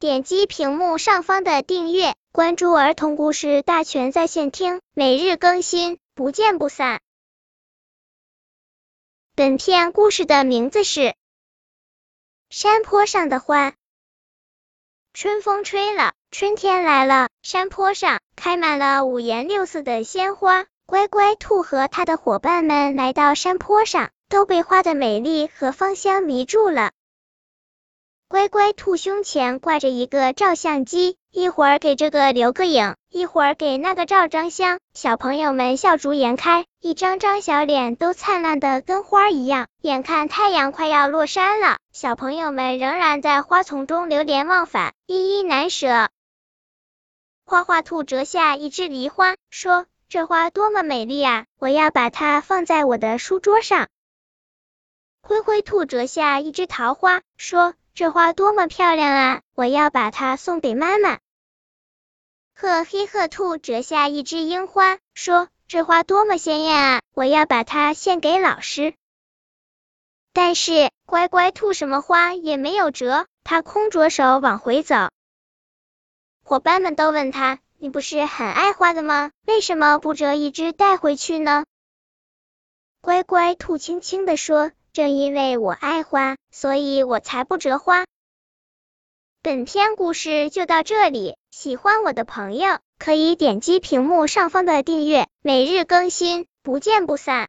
点击屏幕上方的订阅，关注儿童故事大全在线听，每日更新，不见不散。本片故事的名字是《山坡上的花》。春风吹了，春天来了，山坡上开满了五颜六色的鲜花。乖乖兔和他的伙伴们来到山坡上，都被花的美丽和芳香迷住了。乖乖兔胸前挂着一个照相机，一会儿给这个留个影，一会儿给那个照张相。小朋友们笑逐颜开，一张张小脸都灿烂的跟花一样。眼看太阳快要落山了，小朋友们仍然在花丛中流连忘返，依依难舍。花花兔折下一枝梨花，说。这花多么美丽啊！我要把它放在我的书桌上。灰灰兔折下一枝桃花，说：“这花多么漂亮啊！我要把它送给妈妈。”褐黑褐兔折下一枝樱花，说：“这花多么鲜艳啊！我要把它献给老师。”但是乖乖兔什么花也没有折，它空着手往回走。伙伴们都问他。你不是很爱花的吗？为什么不折一只带回去呢？乖乖兔轻轻地说：“正因为我爱花，所以我才不折花。”本篇故事就到这里，喜欢我的朋友可以点击屏幕上方的订阅，每日更新，不见不散。